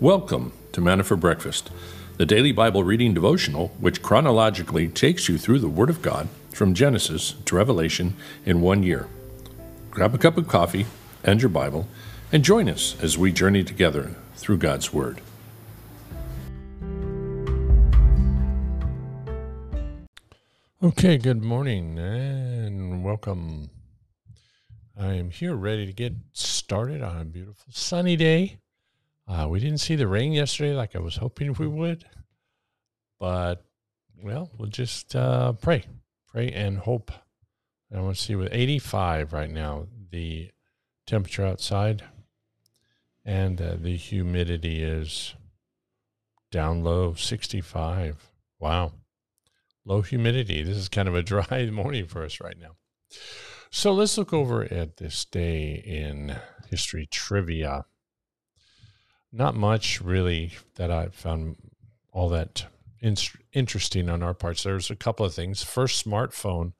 Welcome to Manna for Breakfast, the daily Bible reading devotional which chronologically takes you through the Word of God from Genesis to Revelation in one year. Grab a cup of coffee and your Bible and join us as we journey together through God's Word. Okay, good morning and welcome. I am here ready to get started on a beautiful sunny day uh, we didn't see the rain yesterday like I was hoping we would, but well, we'll just uh, pray, pray and hope. I want to see with 85 right now, the temperature outside, and uh, the humidity is down low, 65. Wow. Low humidity. This is kind of a dry morning for us right now. So let's look over at this day in history trivia not much really that I found all that in- interesting on our parts. There's a couple of things. First smartphone,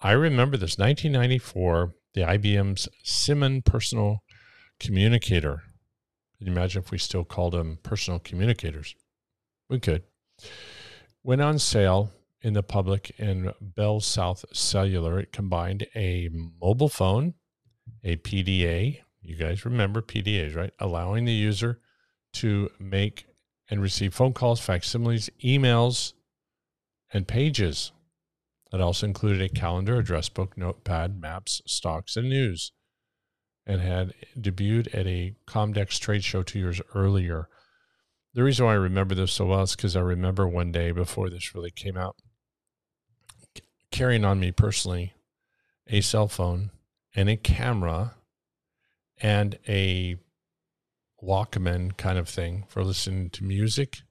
I remember this 1994, the IBM's Simon Personal Communicator. Can you imagine if we still called them personal communicators? We could. Went on sale in the public in BellSouth Cellular. It combined a mobile phone, a PDA, you guys remember PDAs, right? Allowing the user to make and receive phone calls, facsimiles, emails, and pages. It also included a calendar, address book, notepad, maps, stocks, and news, and had debuted at a Comdex trade show two years earlier. The reason why I remember this so well is because I remember one day before this really came out, carrying on me personally a cell phone and a camera and a Walkman kind of thing for listening to music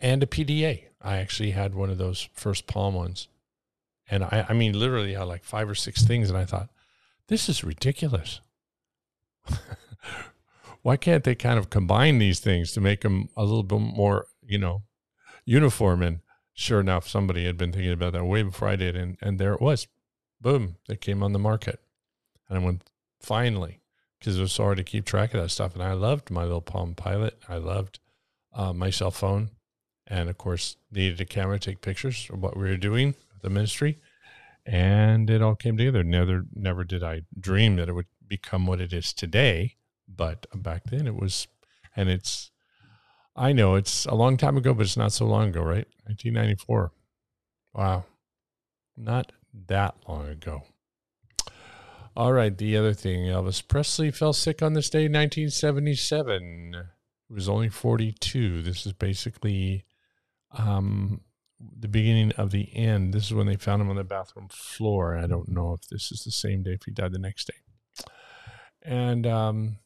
and a PDA. I actually had one of those first Palm ones. And I, I mean, literally I had like five or six things. And I thought, this is ridiculous. Why can't they kind of combine these things to make them a little bit more, you know, uniform? And sure enough, somebody had been thinking about that way before I did. And, and there it was. Boom, it came on the market. And I went, finally because it was so hard to keep track of that stuff. And I loved my little Palm Pilot. I loved uh, my cell phone, and of course needed a camera to take pictures of what we were doing, the ministry, and it all came together. Never, never did I dream that it would become what it is today, but back then it was, and it's. I know it's a long time ago, but it's not so long ago, right? 1994. Wow. Not that long ago. All right, the other thing Elvis Presley fell sick on this day, 1977. He was only 42. This is basically um, the beginning of the end. This is when they found him on the bathroom floor. I don't know if this is the same day, if he died the next day. And um,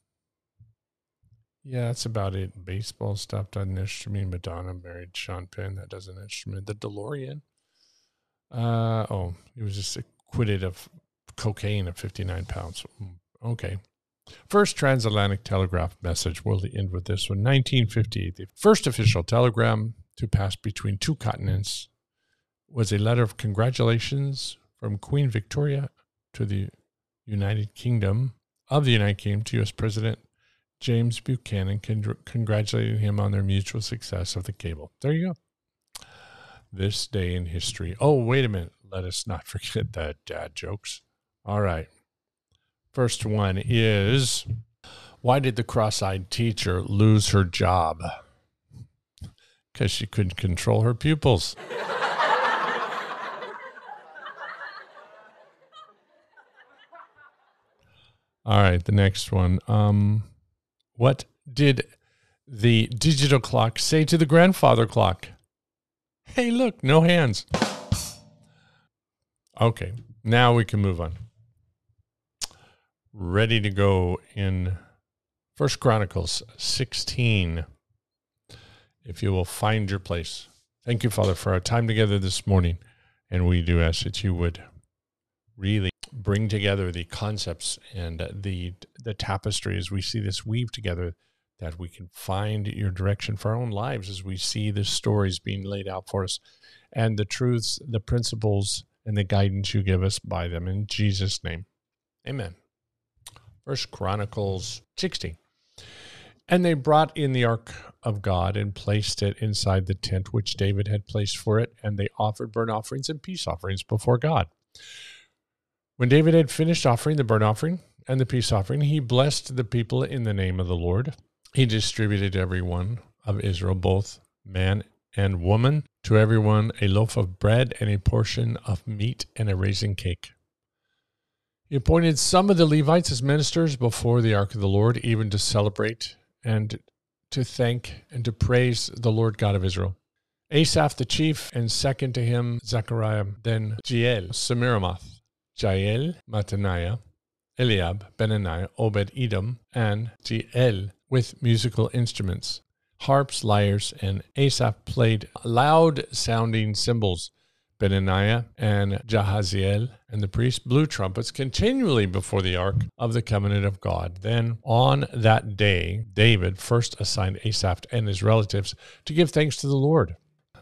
yeah, that's about it. Baseball stopped on an instrument. Madonna married Sean Penn. That does an instrument. The DeLorean. Uh, oh, he was just acquitted of cocaine at 59 pounds. Mm, okay. First transatlantic telegraph message. We'll end with this one. 1958. The first official telegram to pass between two continents was a letter of congratulations from Queen Victoria to the United Kingdom of the United Kingdom to U.S. President James Buchanan, con- congratulating him on their mutual success of the cable. There you go. This day in history. Oh, wait a minute. Let us not forget the dad jokes. All right. First one is why did the cross eyed teacher lose her job? Because she couldn't control her pupils. All right, the next one. Um, what did the digital clock say to the grandfather clock? Hey, look, no hands. Okay, now we can move on ready to go in First Chronicles 16. If you will find your place. Thank you, Father, for our time together this morning. And we do ask that you would really bring together the concepts and the the tapestry as we see this weave together that we can find your direction for our own lives as we see the stories being laid out for us and the truths the principles and the guidance you give us by them in jesus name amen First Chronicles 16. And they brought in the ark of God and placed it inside the tent which David had placed for it, and they offered burnt offerings and peace offerings before God. When David had finished offering the burnt offering and the peace offering, he blessed the people in the name of the Lord. He distributed every one of Israel, both man and woman, to everyone a loaf of bread and a portion of meat and a raisin cake. He appointed some of the Levites as ministers before the ark of the Lord, even to celebrate and to thank and to praise the Lord God of Israel. Asaph the chief, and second to him Zechariah, then Jeiel, Shemiramoth, Jael, Mataniah, Eliab, Benaniah, Obed Edom, and Jeiel with musical instruments, harps, lyres, and Asaph played loud sounding cymbals. Benaniah and Jahaziel and the priests blew trumpets continually before the ark of the covenant of God. Then on that day, David first assigned Asaph and his relatives to give thanks to the Lord.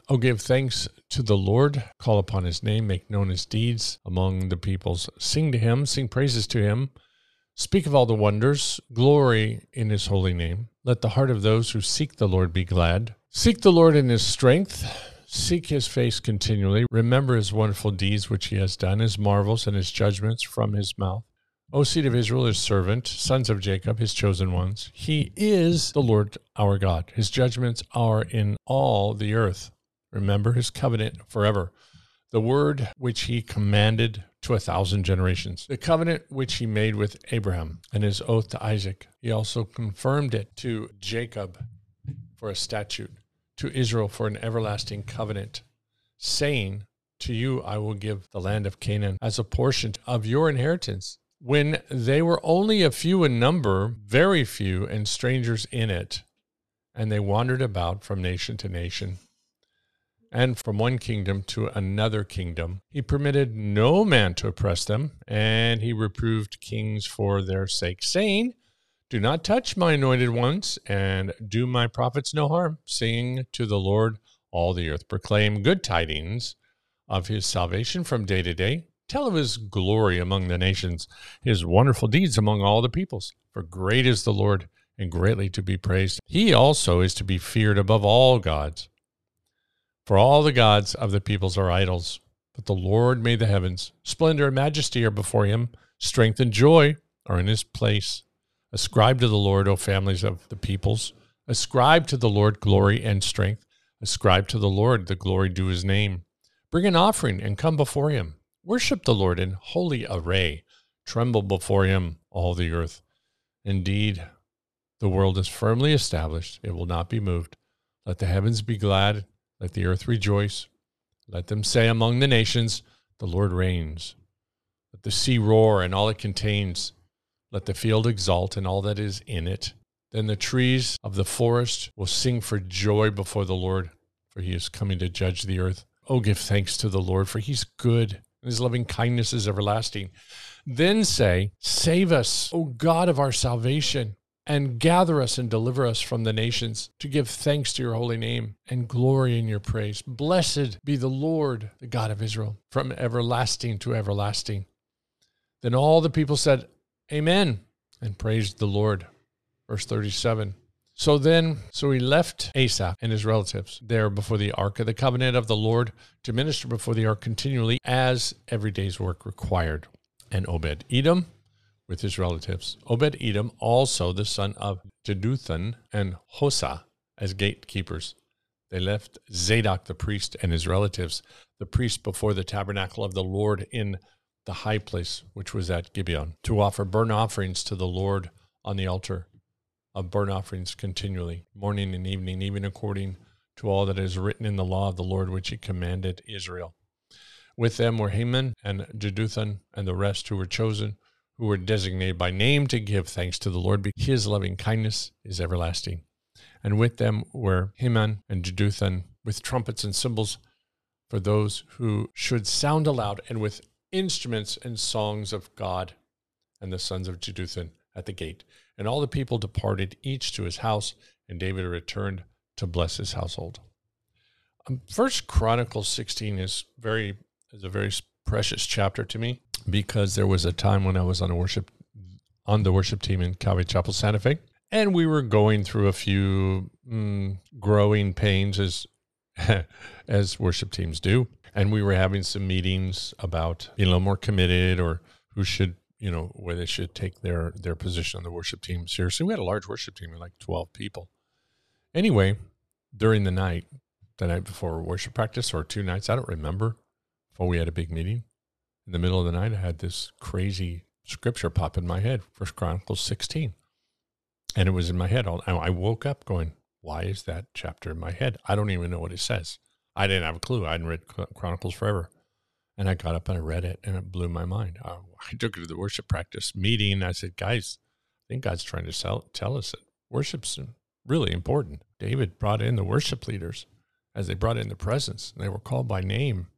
Oh, give thanks to the Lord, call upon his name, make known his deeds among the peoples. Sing to him, sing praises to him, speak of all the wonders, glory in his holy name. Let the heart of those who seek the Lord be glad. Seek the Lord in his strength Seek his face continually. Remember his wonderful deeds which he has done, his marvels and his judgments from his mouth. O seed of Israel, his servant, sons of Jacob, his chosen ones. He is the Lord our God. His judgments are in all the earth. Remember his covenant forever. The word which he commanded to a thousand generations. The covenant which he made with Abraham and his oath to Isaac. He also confirmed it to Jacob for a statute to Israel for an everlasting covenant, saying, To you I will give the land of Canaan as a portion of your inheritance. When they were only a few in number, very few, and strangers in it, and they wandered about from nation to nation and from one kingdom to another kingdom. He permitted no man to oppress them, and he reproved kings for their sake, saying, do not touch my anointed ones, and do my prophets no harm. Sing to the Lord all the earth. Proclaim good tidings of his salvation from day to day. Tell of his glory among the nations, his wonderful deeds among all the peoples. For great is the Lord, and greatly to be praised. He also is to be feared above all gods. For all the gods of the peoples are idols, but the Lord made the heavens. Splendor and majesty are before him, strength and joy are in his place. Ascribe to the Lord, O families of the peoples. Ascribe to the Lord glory and strength. Ascribe to the Lord the glory due his name. Bring an offering and come before him. Worship the Lord in holy array. Tremble before him, all the earth. Indeed, the world is firmly established, it will not be moved. Let the heavens be glad, let the earth rejoice. Let them say among the nations, The Lord reigns. Let the sea roar and all it contains. Let the field exult and all that is in it. Then the trees of the forest will sing for joy before the Lord, for he is coming to judge the earth. Oh, give thanks to the Lord, for he's good, and his loving kindness is everlasting. Then say, Save us, O God of our salvation, and gather us and deliver us from the nations, to give thanks to your holy name and glory in your praise. Blessed be the Lord, the God of Israel, from everlasting to everlasting. Then all the people said, Amen. And praised the Lord. Verse 37. So then, so he left Asaph and his relatives there before the ark of the covenant of the Lord to minister before the ark continually as every day's work required. And Obed Edom with his relatives. Obed Edom, also the son of Jeduthun and Hosah, as gatekeepers. They left Zadok the priest and his relatives, the priest before the tabernacle of the Lord in the high place which was at Gibeon, to offer burnt offerings to the Lord on the altar of burnt offerings continually, morning and evening, even according to all that is written in the law of the Lord which he commanded Israel. With them were Heman and Jeduthun and the rest who were chosen, who were designated by name to give thanks to the Lord, because his loving kindness is everlasting. And with them were Heman and Jeduthun with trumpets and cymbals for those who should sound aloud, and with instruments and songs of God and the sons of Jeduthun at the gate. And all the people departed, each to his house, and David returned to bless his household. Um, First Chronicles 16 is very is a very precious chapter to me because there was a time when I was on a worship on the worship team in Calvary Chapel Santa Fe, And we were going through a few mm, growing pains as as worship teams do. And we were having some meetings about being a little more committed or who should, you know, where they should take their their position on the worship team seriously. We had a large worship team, of like 12 people. Anyway, during the night, the night before worship practice or two nights, I don't remember, before we had a big meeting, in the middle of the night, I had this crazy scripture pop in my head, First Chronicles 16. And it was in my head. I woke up going, why is that chapter in my head? I don't even know what it says. I didn't have a clue. I hadn't read Chronicles forever. And I got up and I read it and it blew my mind. I, I took it to the worship practice meeting. I said, guys, I think God's trying to sell, tell us that worship's really important. David brought in the worship leaders as they brought in the presence. and They were called by name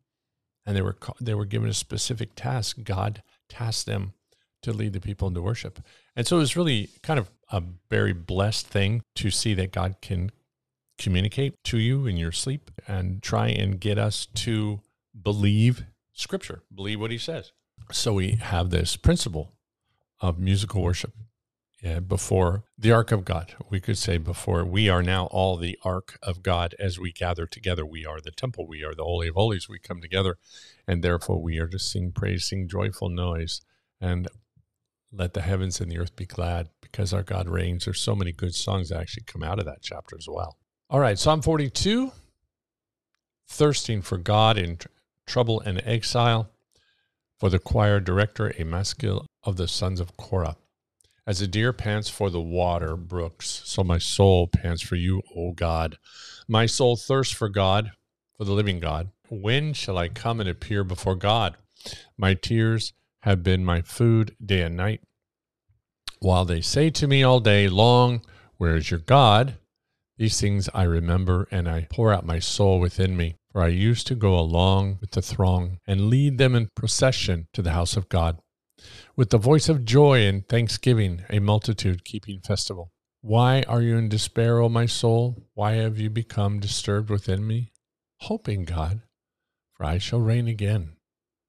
and they were, they were given a specific task. God tasked them to lead the people into worship. And so it was really kind of a very blessed thing to see that God can communicate to you in your sleep and try and get us to believe scripture, believe what he says. So we have this principle of musical worship yeah, before the ark of God. We could say before we are now all the ark of God as we gather together. We are the temple. We are the holy of holies. We come together and therefore we are to sing praise, sing joyful noise and let the heavens and the earth be glad because our God reigns. There's so many good songs that actually come out of that chapter as well. All right, Psalm 42 Thirsting for God in tr- trouble and exile. For the choir director, a maskil of the sons of Korah. As a deer pants for the water brooks, so my soul pants for you, O God. My soul thirsts for God, for the living God. When shall I come and appear before God? My tears have been my food day and night. While they say to me all day long, Where is your God? These things I remember, and I pour out my soul within me. For I used to go along with the throng and lead them in procession to the house of God. With the voice of joy and thanksgiving, a multitude keeping festival. Why are you in despair, O my soul? Why have you become disturbed within me? Hope in God, for I shall reign again.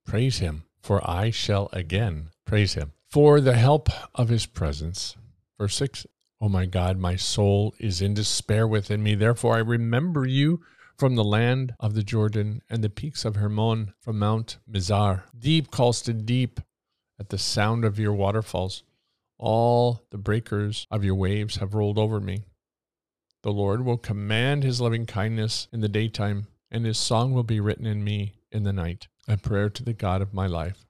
Praise him for I shall again praise him for the help of his presence. Verse 6 Oh my God, my soul is in despair within me. Therefore, I remember you from the land of the Jordan and the peaks of Hermon from Mount Mizar. Deep calls to deep at the sound of your waterfalls. All the breakers of your waves have rolled over me. The Lord will command his loving kindness in the daytime, and his song will be written in me in the night a prayer to the God of my life.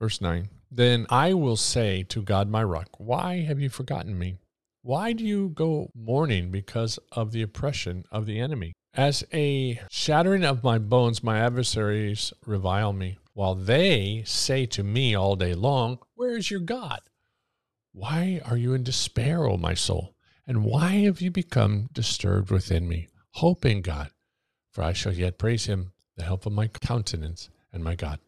Verse 9 Then I will say to God my rock, Why have you forgotten me? Why do you go mourning because of the oppression of the enemy? As a shattering of my bones, my adversaries revile me, while they say to me all day long, Where is your God? Why are you in despair, O my soul? And why have you become disturbed within me? Hope in God, for I shall yet praise him, the help of my countenance and my God.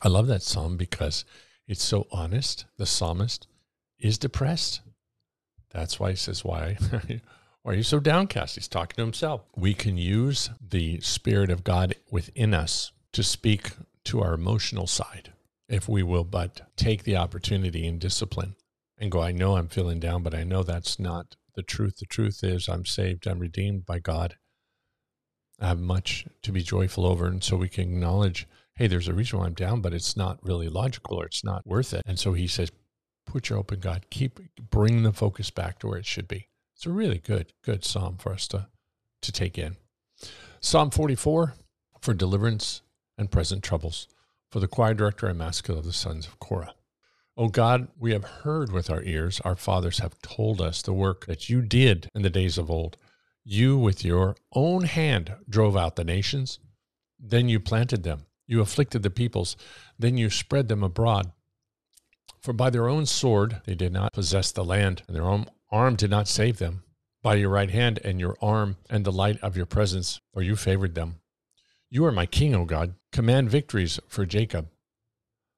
I love that psalm because it's so honest. The psalmist is depressed. That's why he says, Why? Why are you so downcast? He's talking to himself. We can use the Spirit of God within us to speak to our emotional side if we will but take the opportunity and discipline and go, I know I'm feeling down, but I know that's not the truth. The truth is, I'm saved, I'm redeemed by God, I have much to be joyful over. And so we can acknowledge, hey, there's a reason why I'm down, but it's not really logical or it's not worth it. And so he says, put your hope in God. Keep bring the focus back to where it should be. It's a really good, good psalm for us to, to take in. Psalm 44 for deliverance and present troubles. For the choir director and maskil of the sons of Korah. O God, we have heard with our ears, our fathers have told us the work that you did in the days of old. You, with your own hand, drove out the nations. Then you planted them. You afflicted the peoples. Then you spread them abroad. For by their own sword they did not possess the land, and their own arm did not save them. By your right hand and your arm and the light of your presence, for you favored them. You are my king, O God. Command victories for Jacob.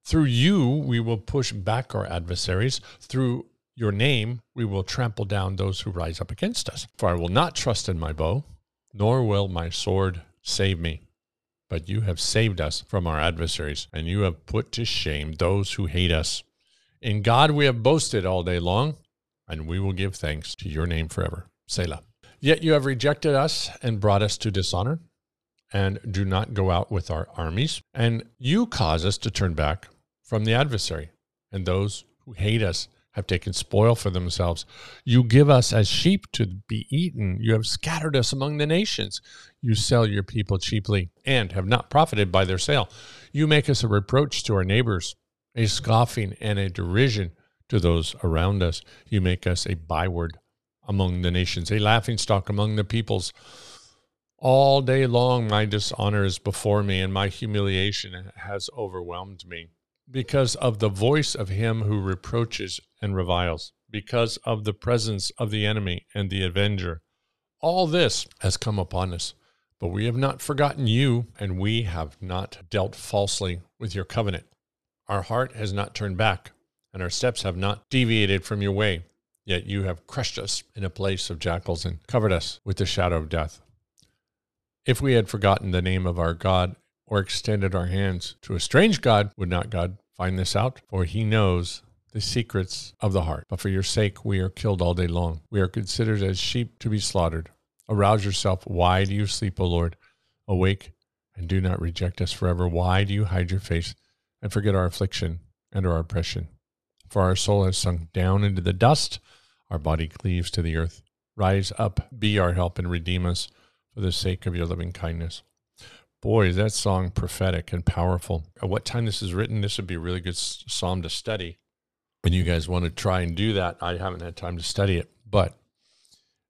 Through you we will push back our adversaries. Through your name, we will trample down those who rise up against us. For I will not trust in my bow, nor will my sword save me. But you have saved us from our adversaries, and you have put to shame those who hate us. In God we have boasted all day long. and we will give thanks to your name forever. Selah. Yet you have rejected us and brought us to dishonor, and do not go out with our armies. And you cause us to turn back from the adversary, and those who hate us have taken spoil for themselves. You give us as sheep to be eaten. You have scattered us among the nations. You sell your people cheaply and have not profited by their sale. You make us a reproach to our neighbors, a scoffing and a derision to those around us. You make us a byword among the nations, a laughing stock among the peoples. All day long, my dishonor is before me, and my humiliation has overwhelmed me because of the voice of him who reproaches and reviles, because of the presence of the enemy and the avenger. All this has come upon us, but we have not forgotten you, and we have not dealt falsely with your covenant. Our heart has not turned back, and our steps have not deviated from your way. Yet you have crushed us in a place of jackals and covered us with the shadow of death. If we had forgotten the name of our God or extended our hands to a strange God, would not God find this out? For he knows the secrets of the heart. But for your sake, we are killed all day long. We are considered as sheep to be slaughtered. Arouse yourself. Why do you sleep, O Lord? Awake and do not reject us forever. Why do you hide your face and forget our affliction and our oppression? For our soul has sunk down into the dust, our body cleaves to the earth. Rise up, be our help, and redeem us for the sake of your loving kindness. Boy, is that song prophetic and powerful. At what time this is written, this would be a really good psalm to study. When you guys want to try and do that, I haven't had time to study it, but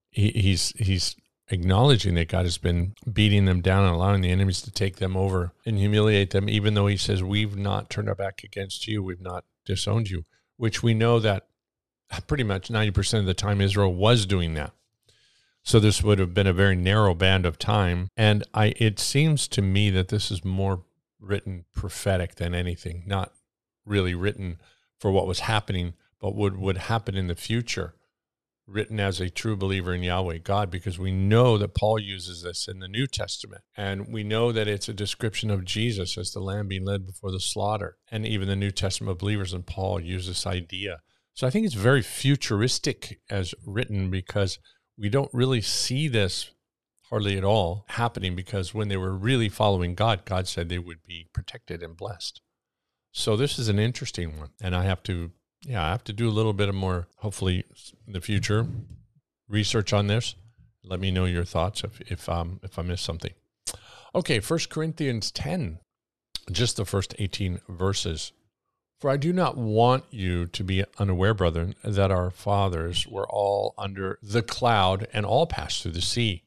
he, he's he's acknowledging that God has been beating them down and allowing the enemies to take them over and humiliate them, even though he says, We've not turned our back against you, we've not disowned you, which we know that pretty much 90% of the time Israel was doing that. So this would have been a very narrow band of time. And I it seems to me that this is more written prophetic than anything, not really written for what was happening, but what would happen in the future, written as a true believer in Yahweh God, because we know that Paul uses this in the New Testament. And we know that it's a description of Jesus as the lamb being led before the slaughter. And even the New Testament believers and Paul use this idea. So I think it's very futuristic as written because we don't really see this hardly at all happening because when they were really following God, God said they would be protected and blessed. So this is an interesting one. And I have to, yeah, I have to do a little bit of more, hopefully in the future, research on this. Let me know your thoughts if, if, um, if I missed something. Okay, First Corinthians 10, just the first 18 verses. For I do not want you to be unaware, brethren, that our fathers were all under the cloud and all passed through the sea,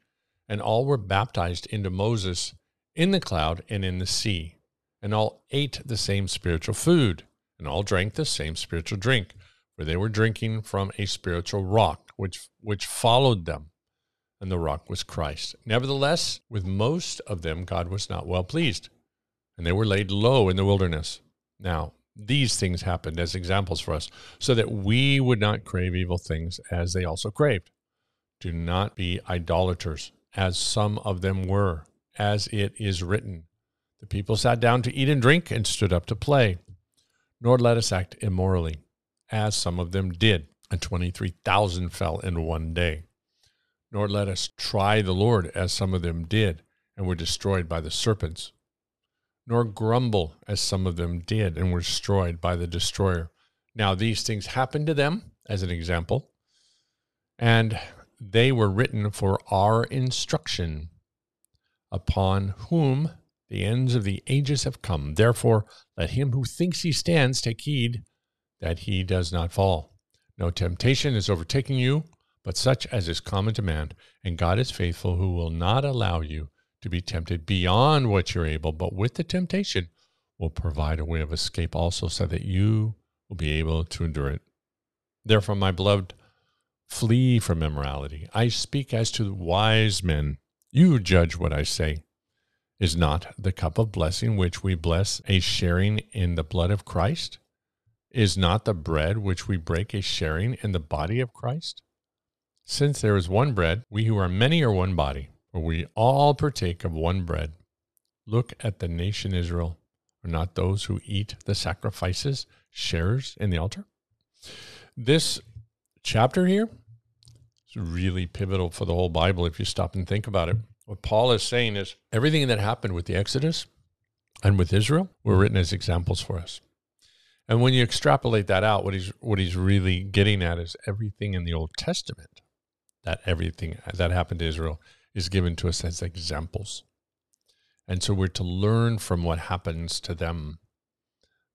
and all were baptized into Moses in the cloud and in the sea, and all ate the same spiritual food, and all drank the same spiritual drink, for they were drinking from a spiritual rock which, which followed them, and the rock was Christ. Nevertheless, with most of them God was not well pleased, and they were laid low in the wilderness. Now, these things happened as examples for us, so that we would not crave evil things as they also craved. Do not be idolaters, as some of them were, as it is written. The people sat down to eat and drink and stood up to play. Nor let us act immorally, as some of them did, and 23,000 fell in one day. Nor let us try the Lord, as some of them did, and were destroyed by the serpents nor grumble as some of them did and were destroyed by the destroyer. Now, these things happened to them, as an example, and they were written for our instruction, upon whom the ends of the ages have come. Therefore, let him who thinks he stands take heed that he does not fall. No temptation is overtaking you, but such as is common to man, and God is faithful, who will not allow you to be tempted beyond what you're able, but with the temptation will provide a way of escape also so that you will be able to endure it. Therefore, my beloved, flee from immorality. I speak as to wise men. You judge what I say. Is not the cup of blessing which we bless a sharing in the blood of Christ? Is not the bread which we break a sharing in the body of Christ? Since there is one bread, we who are many are one body for we all partake of one bread. Look at the nation Israel. Are not those who eat the sacrifices sharers in the altar? This chapter here is really pivotal for the whole Bible if you stop and think about it. What Paul is saying is everything that happened with the Exodus and with Israel were written as examples for us. And when you extrapolate that out, what he's what he's really getting at is everything in the Old Testament, that everything that happened to Israel is given to us as examples. And so we're to learn from what happens to them.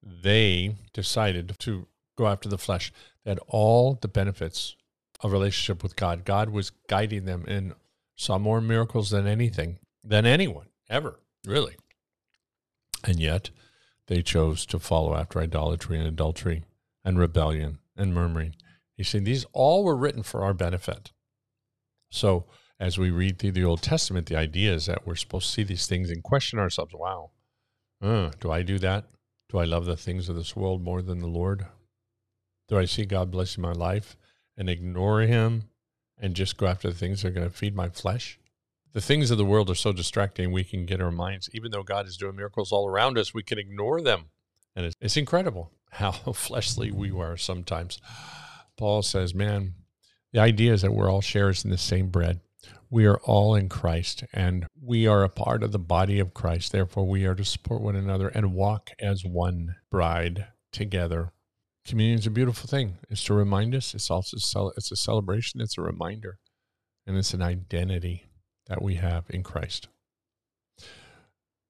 They decided to go after the flesh. They had all the benefits of relationship with God. God was guiding them and saw more miracles than anything, than anyone ever, really. And yet they chose to follow after idolatry and adultery and rebellion and murmuring. You see, these all were written for our benefit. So as we read through the Old Testament, the idea is that we're supposed to see these things and question ourselves wow, uh, do I do that? Do I love the things of this world more than the Lord? Do I see God blessing my life and ignore Him and just go after the things that are going to feed my flesh? The things of the world are so distracting, we can get our minds, even though God is doing miracles all around us, we can ignore them. And it's, it's incredible how fleshly we are sometimes. Paul says, man, the idea is that we're all sharers in the same bread. We are all in Christ and we are a part of the body of Christ. Therefore, we are to support one another and walk as one bride together. Communion is a beautiful thing. It's to remind us. It's also it's a celebration. It's a reminder, and it's an identity that we have in Christ.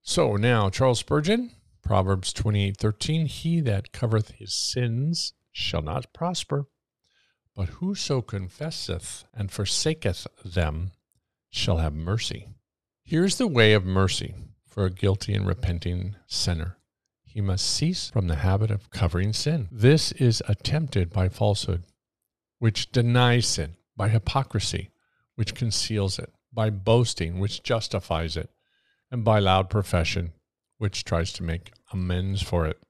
So now, Charles Spurgeon, Proverbs twenty-eight thirteen: He that covereth his sins shall not prosper, but whoso confesseth and forsaketh them shall have mercy. Here's the way of mercy for a guilty and repenting sinner. He must cease from the habit of covering sin. This is attempted by falsehood, which denies sin, by hypocrisy, which conceals it, by boasting, which justifies it, and by loud profession, which tries to make amends for it.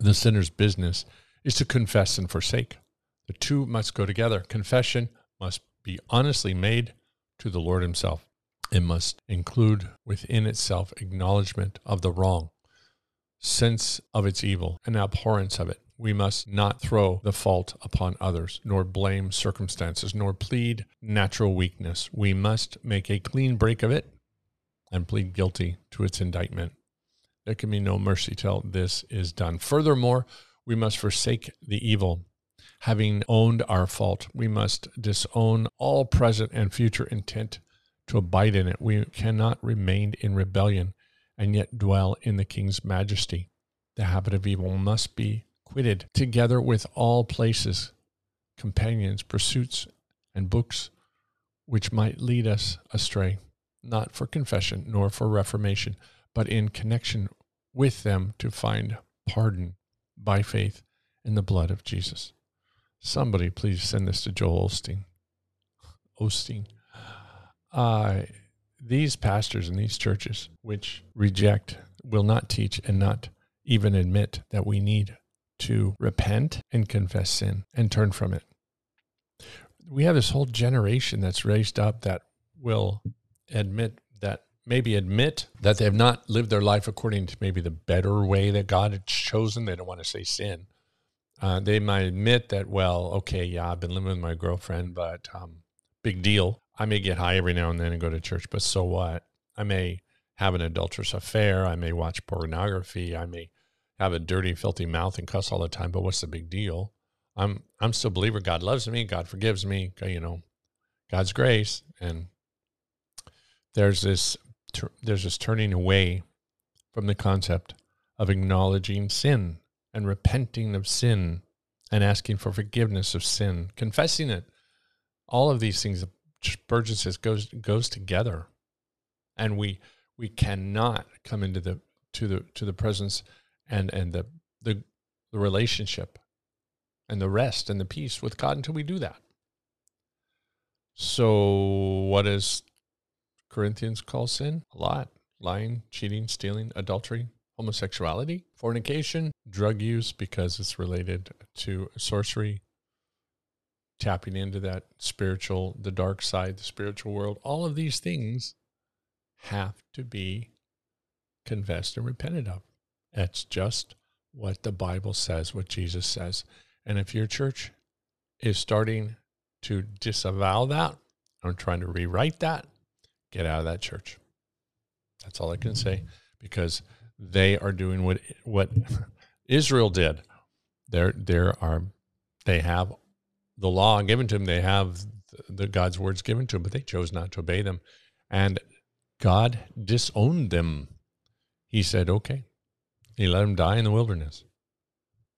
The sinner's business is to confess and forsake. The two must go together. Confession must be honestly made to the Lord Himself. It must include within itself acknowledgement of the wrong, sense of its evil, and abhorrence of it. We must not throw the fault upon others, nor blame circumstances, nor plead natural weakness. We must make a clean break of it and plead guilty to its indictment. There can be no mercy till this is done. Furthermore, we must forsake the evil having owned our fault, we must disown all present and future intent to abide in it. We cannot remain in rebellion and yet dwell in the king's majesty. The habit of evil must be quitted together with all places, companions, pursuits, and books which might lead us astray, not for confession nor for reformation, but in connection with them to find pardon by faith in the blood of Jesus. Somebody please send this to Joel Osteen. Osteen. Uh, these pastors in these churches, which reject, will not teach, and not even admit that we need to repent and confess sin and turn from it. We have this whole generation that's raised up that will admit that maybe admit that they have not lived their life according to maybe the better way that God had chosen. They don't want to say sin, uh, they might admit that, well, okay, yeah, I've been living with my girlfriend, but um, big deal. I may get high every now and then and go to church, but so what? I may have an adulterous affair. I may watch pornography. I may have a dirty, filthy mouth and cuss all the time, but what's the big deal? I'm I'm still a believer. God loves me. God forgives me. You know, God's grace, and there's this there's this turning away from the concept of acknowledging sin and repenting of sin and asking for forgiveness of sin, confessing it. All of these things, Spurgeon says, goes goes together, and we we cannot come into the to the to the presence and and the the, the relationship and the rest and the peace with God until we do that. So, what does Corinthians call sin? A lot lying, cheating, stealing, adultery, homosexuality, fornication, drug use because it's related to sorcery, tapping into that spiritual, the dark side, the spiritual world. All of these things have to be confessed and repented of. That's just what the Bible says, what Jesus says. And if your church is starting to disavow that. I'm trying to rewrite that. Get out of that church. That's all I can say because they are doing what what Israel did. There there are um, they have the law given to them. They have the God's words given to them, but they chose not to obey them, and God disowned them. He said, "Okay." He let them die in the wilderness.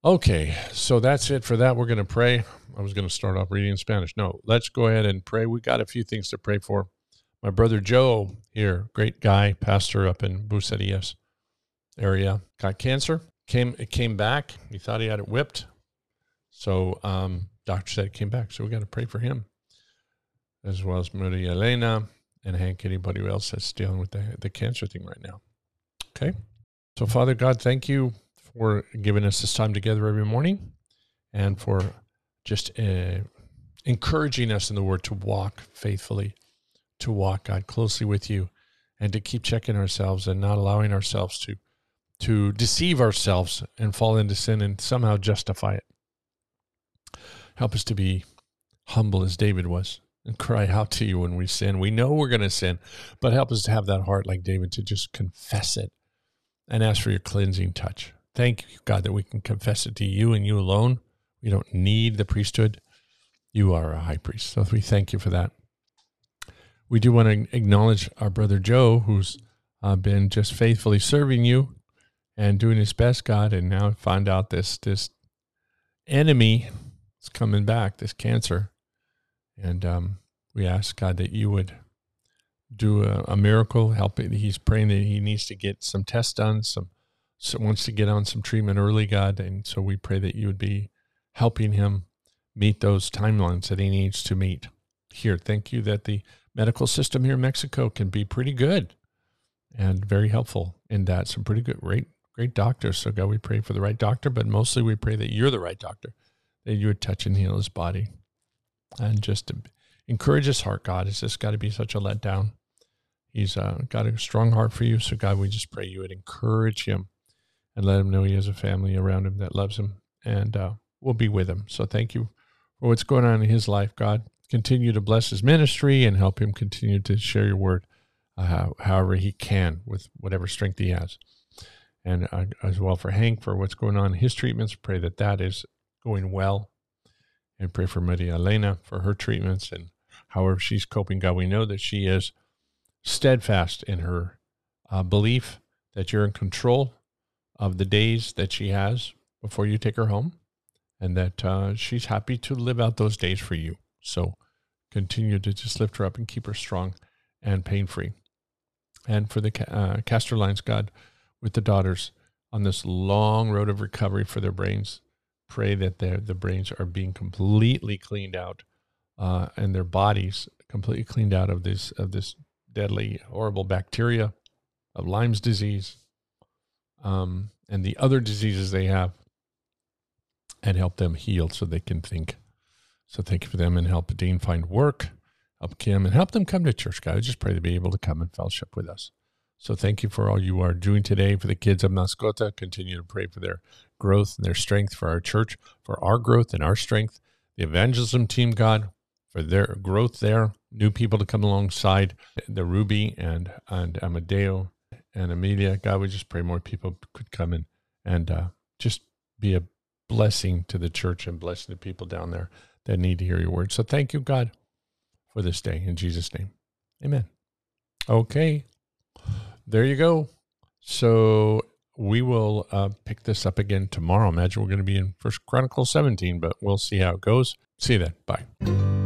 Okay, so that's it for that. We're going to pray. I was going to start off reading in Spanish. No, let's go ahead and pray. We got a few things to pray for. My brother Joe here, great guy, pastor up in Bucerias area, got cancer. Came it came back. He thought he had it whipped. So um, doctor said came back. So we got to pray for him, as well as Maria Elena and Hank. Anybody else that's dealing with the the cancer thing right now. Okay. So Father God, thank you for giving us this time together every morning and for just uh, encouraging us in the word to walk faithfully, to walk, God, closely with you, and to keep checking ourselves and not allowing ourselves to to deceive ourselves and fall into sin and somehow justify it. Help us to be humble as David was and cry out to you when we sin. We know we're going to sin, but help us to have that heart like David to just confess it and ask for your cleansing touch. Thank you, God, that we can confess it to you and you alone. We don't need the priesthood. You are a high priest. So we thank you for that. We do want to acknowledge our brother Joe, who's uh, been just faithfully serving you and doing his best, God, and now find out this this enemy is coming back, this cancer, and um, we ask God that you would do a, a miracle. Help it. He's praying that he needs to get some tests done, some so wants to get on some treatment early, God. And so we pray that you would be helping him meet those timelines that he needs to meet here. Thank you that the medical system here in Mexico can be pretty good and very helpful in that. Some pretty good, great, great doctors. So God, we pray for the right doctor, but mostly we pray that you're the right doctor, that you would touch and heal his body. And just encourage his heart, God. It's just got to be such a letdown. He's uh, got a strong heart for you. So God, we just pray you would encourage him and let him know he has a family around him that loves him and uh, will be with him. So thank you for what's going on in his life, God. Continue to bless his ministry and help him continue to share your word uh, however he can with whatever strength he has. And uh, as well for Hank for what's going on in his treatments. Pray that that is going well. And pray for Maria Elena for her treatments and however she's coping. God, we know that she is steadfast in her uh, belief that you're in control of the days that she has before you take her home, and that uh, she's happy to live out those days for you. So continue to just lift her up and keep her strong and pain free. And for the uh, Castor Lines, God, with the daughters on this long road of recovery for their brains, pray that their the brains are being completely cleaned out uh, and their bodies completely cleaned out of this of this deadly, horrible bacteria of Lyme's disease um, and the other diseases they have and help them heal so they can think. So thank you for them and help Dean find work, help Kim, and help them come to church. I just pray to be able to come and fellowship with us. So thank you for all you are doing today for the kids of Mascota. Continue to pray for their growth and their strength for our church, for our growth and our strength. The evangelism team, God, for their growth there, new people to come alongside the Ruby and and Amadeo and Amelia. God, we just pray more people could come in and uh, just be a blessing to the church and blessing the people down there that need to hear your word. So thank you, God, for this day. In Jesus' name, amen. Okay, there you go. So we will uh, pick this up again tomorrow. Imagine we're going to be in First Chronicles 17, but we'll see how it goes. See you then. Bye.